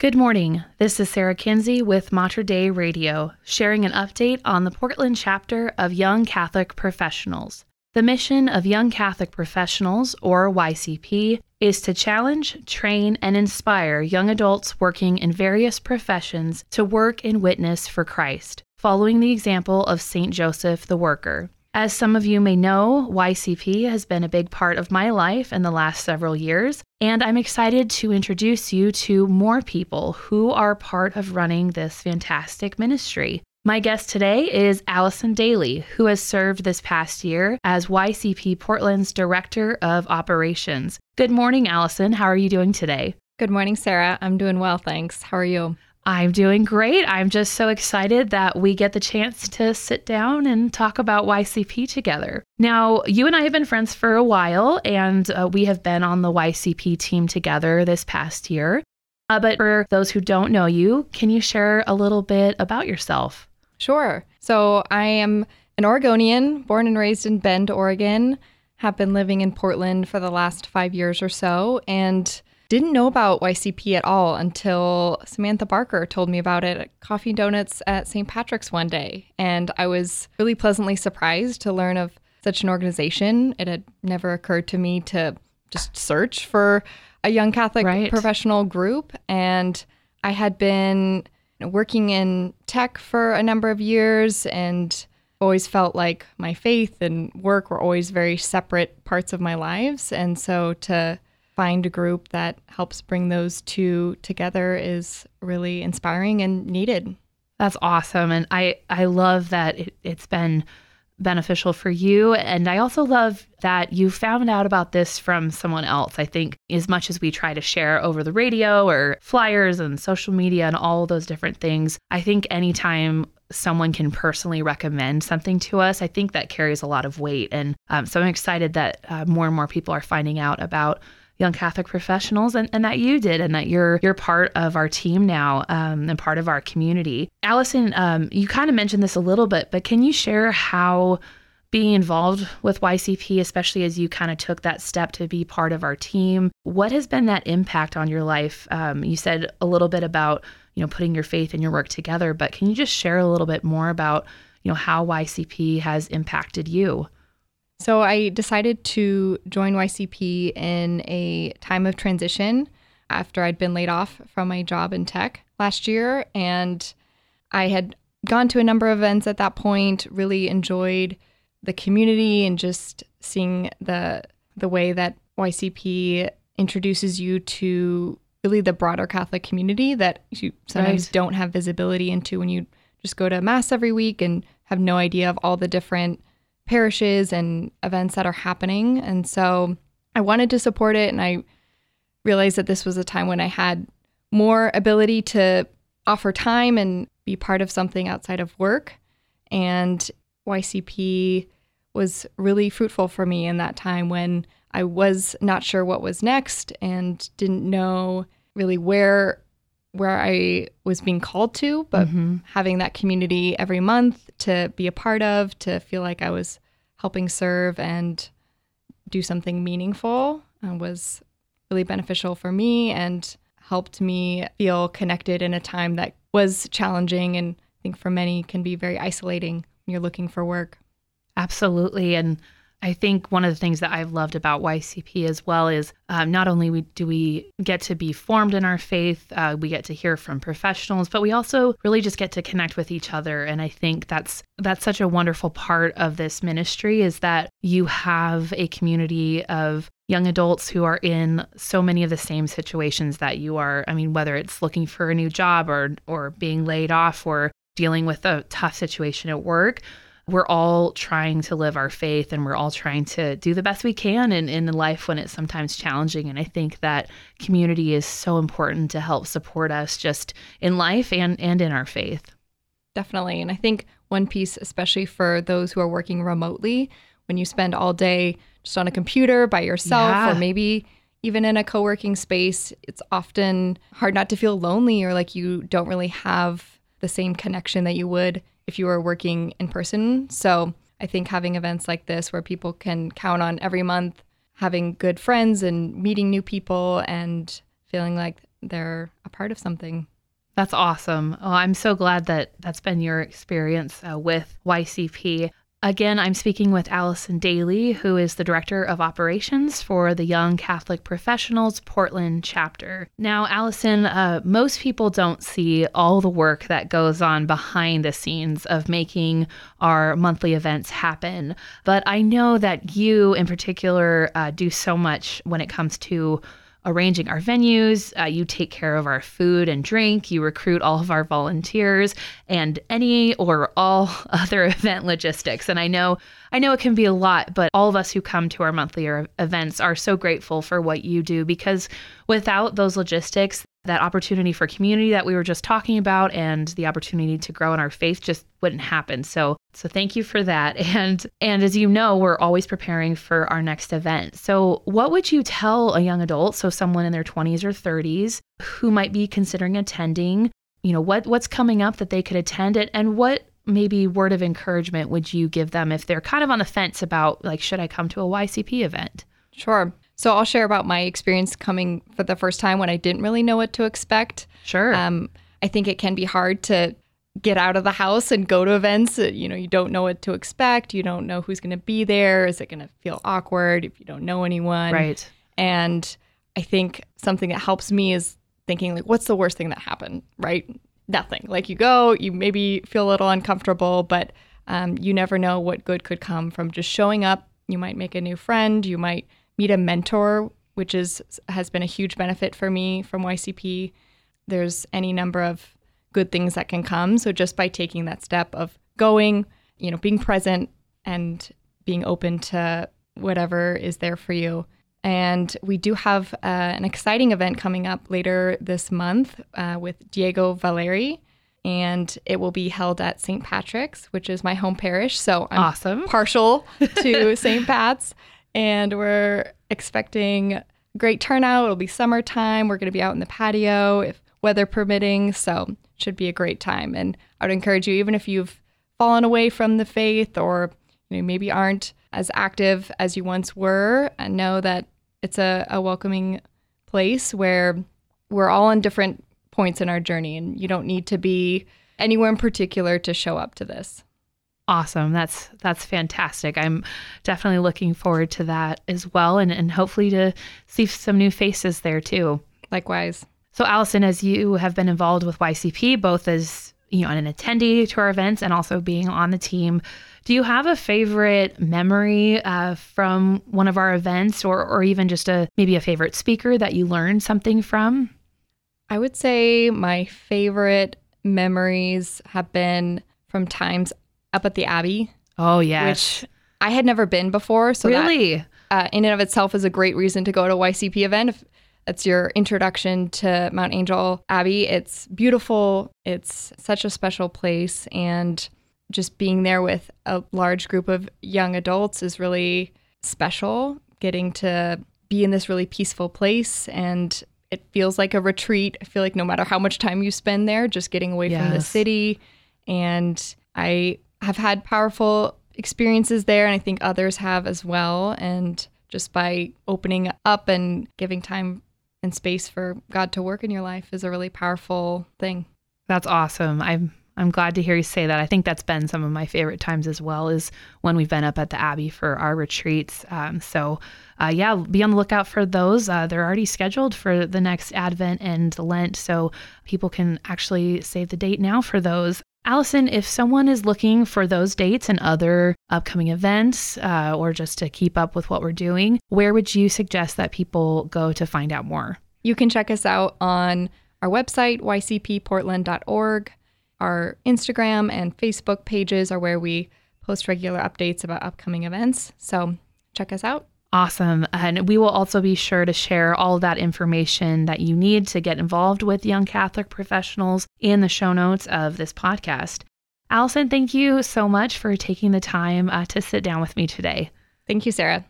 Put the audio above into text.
Good morning. This is Sarah Kuenzi with Mater Dei Radio, sharing an update on the Portland chapter of Young Catholic Professionals. The mission of Young Catholic Professionals, or YCP, is to challenge, train, and inspire young adults working in various professions to work and witness for Christ, following the example of St. Joseph the Worker. As some of you may know, YCP has been a big part of my life in the last several years, and I'm excited to introduce you to more people who are part of running this fantastic ministry. My guest today is Allison Daley, who has served this past year as YCP Portland's Director of Operations. Good morning, Allison. How are you doing today? Good morning, Sarah. I'm doing well, thanks. How are you? I'm doing great. I'm just so excited that we get the chance to sit down and talk about YCP together. Now, you and I have been friends for a while, and uh, we have been on the YCP team together this past year. Uh, but for those who don't know you, can you share a little bit about yourself? Sure. So I am an Oregonian, born and raised in Bend, Oregon. Have been living in Portland for the last five years or so, and didn't know about YCP at all until Samantha Barker told me about it at Coffee and Donuts at St. Patrick's one day. And I was really pleasantly surprised to learn of such an organization. It had never occurred to me to just search for a young Catholic right. professional group. And I had been working in tech for a number of years and always felt like my faith and work were always very separate parts of my lives. And so to find a group that helps bring those two together is really inspiring and needed. That's awesome. And I, I love that it, it's been beneficial for you. And I also love that you found out about this from someone else. I think as much as we try to share over the radio or flyers and social media and all those different things, I think anytime someone can personally recommend something to us, I think that carries a lot of weight. And um, so I'm excited that uh, more and more people are finding out about young Catholic professionals and, and that you did and that you're you're part of our team now um, and part of our community. Allison, um, you kind of mentioned this a little bit, but can you share how being involved with YCP, especially as you kind of took that step to be part of our team, what has been that impact on your life? Um, you said a little bit about you know putting your faith and your work together, but can you just share a little bit more about you know how YCP has impacted you? So I decided to join YCP in a time of transition after I'd been laid off from my job in tech last year. And I had gone to a number of events at that point, really enjoyed the community and just seeing the the way that YCP introduces you to really the broader Catholic community that you sometimes right. don't have visibility into when you just go to mass every week and have no idea of all the different parishes and events that are happening. And so I wanted to support it. And I realized that this was a time when I had more ability to offer time and be part of something outside of work. And YCP was really fruitful for me in that time when I was not sure what was next and didn't know really where where I was being called to, but mm-hmm. having that community every month to be a part of, to feel like I was helping serve and do something meaningful uh, was really beneficial for me and helped me feel connected in a time that was challenging and I think for many can be very isolating when you're looking for work. Absolutely. And I think one of the things that I've loved about YCP as well is um, not only we, do we get to be formed in our faith, uh, we get to hear from professionals, but we also really just get to connect with each other. And I think that's that's such a wonderful part of this ministry is that you have a community of young adults who are in so many of the same situations that you are. I mean, whether it's looking for a new job or or being laid off or dealing with a tough situation at work we're all trying to live our faith and we're all trying to do the best we can in, in life when it's sometimes challenging. And I think that community is so important to help support us just in life and, and in our faith. Definitely. And I think one piece, especially for those who are working remotely, when you spend all day just on a computer by yourself yeah. or maybe even in a co working space, it's often hard not to feel lonely or like you don't really have the same connection that you would if you were working in person. So I think having events like this where people can count on every month having good friends and meeting new people and feeling like they're a part of something. That's awesome. Oh, I'm so glad that that's been your experience uh, with YCP. Again, I'm speaking with Allison Daley, who is the Director of Operations for the Young Catholic Professionals Portland chapter. Now, Allison, uh, most people don't see all the work that goes on behind the scenes of making our monthly events happen, but I know that you, in particular, uh, do so much when it comes to arranging our venues. Uh, you take care of our food and drink. You recruit all of our volunteers and any or all other event logistics. And I know, I know it can be a lot, but all of us who come to our monthly events are so grateful for what you do because without those logistics, that opportunity for community that we were just talking about and the opportunity to grow in our faith just wouldn't happen. So so thank you for that. And and as you know, we're always preparing for our next event. So what would you tell a young adult, so someone in their 20s or 30s who might be considering attending, you know, what what's coming up that they could attend it and what maybe word of encouragement would you give them if they're kind of on the fence about like should I come to a YCP event? Sure. So I'll share about my experience coming for the first time when I didn't really know what to expect. Sure. Um, I think it can be hard to get out of the house and go to events. You know, you don't know what to expect. You don't know who's going to be there. Is it going to feel awkward if you don't know anyone? Right. And I think something that helps me is thinking like, what's the worst thing that happened? Right. Nothing. Like you go, you maybe feel a little uncomfortable, but um, you never know what good could come from just showing up. You might make a new friend. You might meet a mentor, which is has been a huge benefit for me from YCP. There's any number of good things that can come. So just by taking that step of going, you know, being present and being open to whatever is there for you. And we do have uh, an exciting event coming up later this month uh, with Diego Valeri, and it will be held at St. Patrick's, which is my home parish. So I'm awesome. partial to St. Pat's and we're expecting great turnout. It'll be summertime. We're going to be out in the patio if weather permitting. So it should be a great time. And I would encourage you, even if you've fallen away from the faith or you know, maybe aren't as active as you once were, and know that it's a, a welcoming place where we're all in different points in our journey, and you don't need to be anywhere in particular to show up to this. Awesome. That's that's fantastic. I'm definitely looking forward to that as well and, and hopefully to see some new faces there too. Likewise. So Allison, as you have been involved with YCP, both as you know, an attendee to our events and also being on the team, do you have a favorite memory uh, from one of our events or, or even just a maybe a favorite speaker that you learned something from? I would say my favorite memories have been from times up at the Abbey. Oh yes, which I had never been before. So really, that, uh, in and of itself, is a great reason to go to a YCP event. If that's your introduction to Mount Angel Abbey, it's beautiful. It's such a special place, and just being there with a large group of young adults is really special. Getting to be in this really peaceful place and it feels like a retreat. I feel like no matter how much time you spend there, just getting away yes. from the city. And I have had powerful experiences there, and I think others have as well. And just by opening up and giving time and space for God to work in your life is a really powerful thing. That's awesome. I'm I'm glad to hear you say that. I think that's been some of my favorite times as well, is when we've been up at the Abbey for our retreats. Um, so, uh, yeah, be on the lookout for those. Uh, they're already scheduled for the next Advent and Lent, so people can actually save the date now for those. Allison, if someone is looking for those dates and other upcoming events, uh, or just to keep up with what we're doing, where would you suggest that people go to find out more? You can check us out on our website, ycpportland.org. Our Instagram and Facebook pages are where we post regular updates about upcoming events. So check us out. Awesome. And we will also be sure to share all that information that you need to get involved with young Catholic professionals in the show notes of this podcast. Allison, thank you so much for taking the time uh, to sit down with me today. Thank you, Sarah.